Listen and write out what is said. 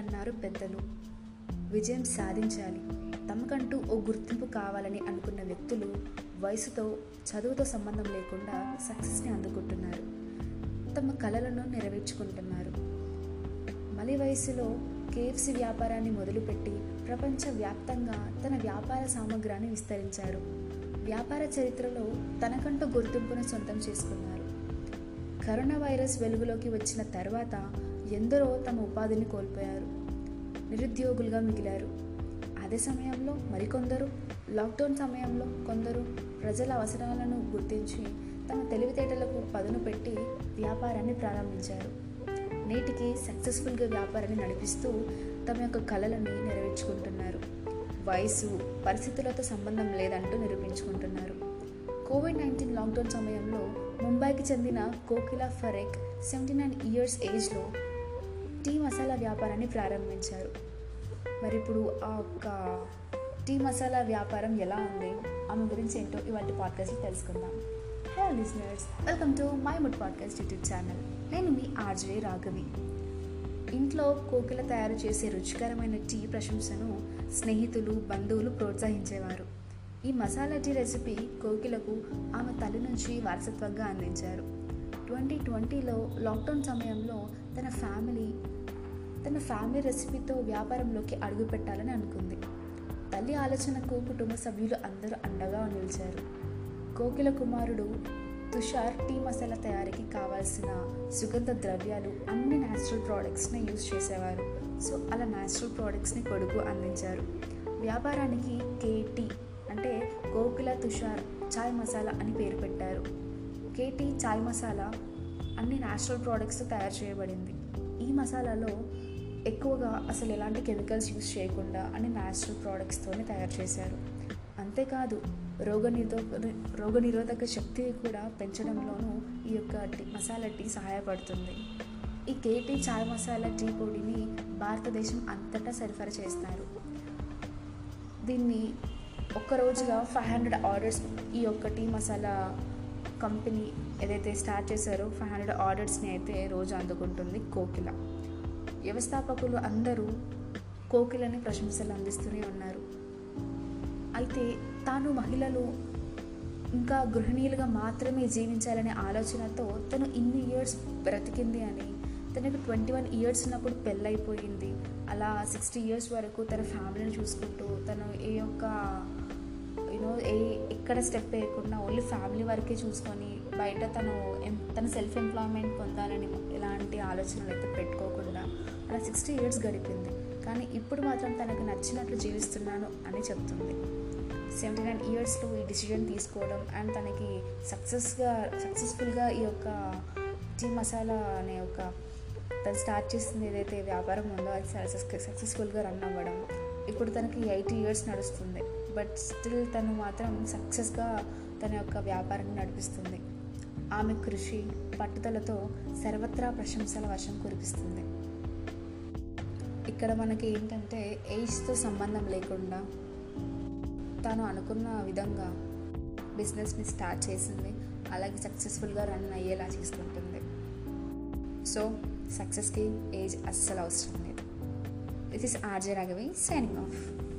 అన్నారు పెద్దలు. విజయం సాధించాలి. తమకంటూ ఓ గుర్తింపు కావాలని అనుకున్న వ్యక్తులు వయసుతో చదువుతో సంబంధం లేకుండా సక్సెస్ని అందుకుంటున్నారు. తమ కళలను నెరవేర్చుకుంటున్నారు. మలి వయసులో కేఎఫ్సి వ్యాపారాన్ని మొదలుపెట్టి ప్రపంచవ్యాప్తంగా తన వ్యాపార సామగ్రాన్ని విస్తరించారు. వ్యాపార చరిత్రలో తనకంటూ గుర్తింపును సొంతం చేసుకున్నారు. కరోనా వైరస్ వెలుగులోకి వచ్చిన తర్వాత ఎందరో తమ ఉపాధిని కోల్పోయారు. నిరుద్యోగులుగా మిగిలారు. అదే సమయంలో మరికొందరు లాక్డౌన్ సమయంలో కొందరు ప్రజల అవసరాలను గుర్తించి తమ తెలివితేటలకు పదును పెట్టి వ్యాపారాన్ని ప్రారంభించారు. నేటికి సక్సెస్ఫుల్గా వ్యాపారాన్ని నడిపిస్తూ తమ యొక్క కళలని నెరవేర్చుకుంటున్నారు. వయసు పరిస్థితులతో సంబంధం లేదంటూ నిరూపించుకుంటున్నారు. కోవిడ్ నైన్టీన్ లాక్డౌన్ సమయంలో ముంబైకి చెందిన Kokila Parekh seventy nine years ఏజ్లో టీ మసాలా వ్యాపారాన్ని ప్రారంభించారు. మరి ఇప్పుడు ఆ ఒక్క టీ మసాలా వ్యాపారం ఎలా ఉంది? ఆమె గురించి ఏంటో ఇవాళ పాడ్కాస్ట్లో తెలుసుకుందాం. Hello listeners welcome to my mood podcast YouTube channel నేను మీ ఆర్జే రాఘవి. ఇంట్లో కోకిల తయారు చేసే రుచికరమైన టీ ప్రశంసను స్నేహితులు బంధువులు ప్రోత్సహించేవారు. ఈ మసాలా టీ రెసిపీ కోకిలకు ఆమె తల్లి నుంచి వారసత్వంగా అందించారు. ట్వంటీ ట్వంటీలో లాక్డౌన్ సమయంలో తన ఫ్యామిలీ తన ఫ్యామిలీ రెసిపీతో వ్యాపారంలోకి అడుగుపెట్టాలని అనుకుంది. తల్లి ఆలోచనకు కుటుంబ సభ్యులు అందరూ అండగా నిలిచారు. కోకిల కుమారుడు తుషార్ టీ మసాలా తయారీకి కావాల్సిన సుగంధ ద్రవ్యాలు అన్ని న్యాచురల్ ప్రోడక్ట్స్ని యూజ్ చేసేవారు. సో అలా న్యాచురల్ ప్రోడక్ట్స్ని కొడుకు అందించారు. వ్యాపారానికి కేటీ అంటే కోకిల తుషార్ చాయ్ మసాలా అని పేరు పెట్టారు. కేటీ చాయ్ మసాలా అన్ని న్యాచురల్ ప్రోడక్ట్స్తో తయారు చేయబడింది. ఈ మసాలాలో ఎక్కువగా అసలు ఎలాంటి కెమికల్స్ యూజ్ చేయకుండా అన్ని న్యాచురల్ ప్రోడక్ట్స్తోనే తయారు చేశారు. అంతేకాదు రోగనిరోధక రోగనిరోధక శక్తిని కూడా పెంచడంలోనూ ఈ యొక్క టీ మసాలా టీ సహాయపడుతుంది. ఈ కేటీ చాయ్ మసాలా టీ పొడిని భారతదేశం అంతటా సరఫరా చేస్తారు. దీన్ని ఒక్క రోజుగా ఫైవ్ హండ్రెడ్ ఆర్డర్స్ ఈ యొక్క టీ మసాలా కంపెనీ ఏదైతే స్టార్ట్ చేశారో ఫైవ్ హండ్రెడ్ ఆర్డర్స్ని అయితే రోజు అందుకుంటుంది కోకిల. వ్యవస్థాపకులు అందరూ కోకిలని ప్రశంసలు అందిస్తూనే ఉన్నారు. అయితే తాను మహిళలు ఇంకా గృహిణీలుగా మాత్రమే జీవించాలనే ఆలోచనతో తను ఇన్ని ఇయర్స్ బ్రతికింది అని తనకు ట్వంటీ వన్ ఇయర్స్ ఉన్నప్పుడు పెళ్ళైపోయింది. అలా సిక్స్టీ ఇయర్స్ వరకు తన ఫ్యామిలీని చూసుకుంటూ తను ఏ యొక్క యూనో ఏ ఎక్కడ స్టెప్ వేయకుండా ఓన్లీ ఫ్యామిలీ వరకే చూసుకొని బయట తను తన సెల్ఫ్ ఎంప్లాయ్మెంట్ పొందాలని ఎలాంటి ఆలోచనలు అయితే పెట్టుకోకుండా అలా సిక్స్టీ ఇయర్స్ గడిపింది. కానీ ఇప్పుడు మాత్రం తనకు నచ్చినట్లు జీవిస్తున్నాను అని చెప్తుంది. సెవెంటీ నైన్ ఇయర్స్లో ఈ డిసిజన్ తీసుకోవడం అండ్ తనకి సక్సెస్గా సక్సెస్ఫుల్గా ఈ యొక్క టీ మసాలా అనే ఒక తను స్టార్ట్ చేసింది ఏదైతే వ్యాపారం ఉందో అది సక్సెస్ఫుల్గా రన్ అవ్వడం. ఇప్పుడు తనకి ఎయిటీ ఇయర్స్ నడుస్తుంది. బట్ స్టిల్ తను మాత్రం సక్సెస్గా తన యొక్క వ్యాపారాన్ని నడిపిస్తుంది. ఆమె కృషి పట్టుదలతో సర్వత్రా ప్రశంసల వర్షం కురిపిస్తుంది. ఇక్కడ మనకి ఏంటంటే ఏజ్తో సంబంధం లేకుండా తాను అనుకున్న విధంగా బిజినెస్ని స్టార్ట్ చేసింది. అలాగే సక్సెస్ఫుల్గా రన్ అయ్యేలా చేసుకుంటుంది సో సక్సెస్కి ఏజ్ అస్సలు అవసరం లేదు. This is RJ Raghavi signing off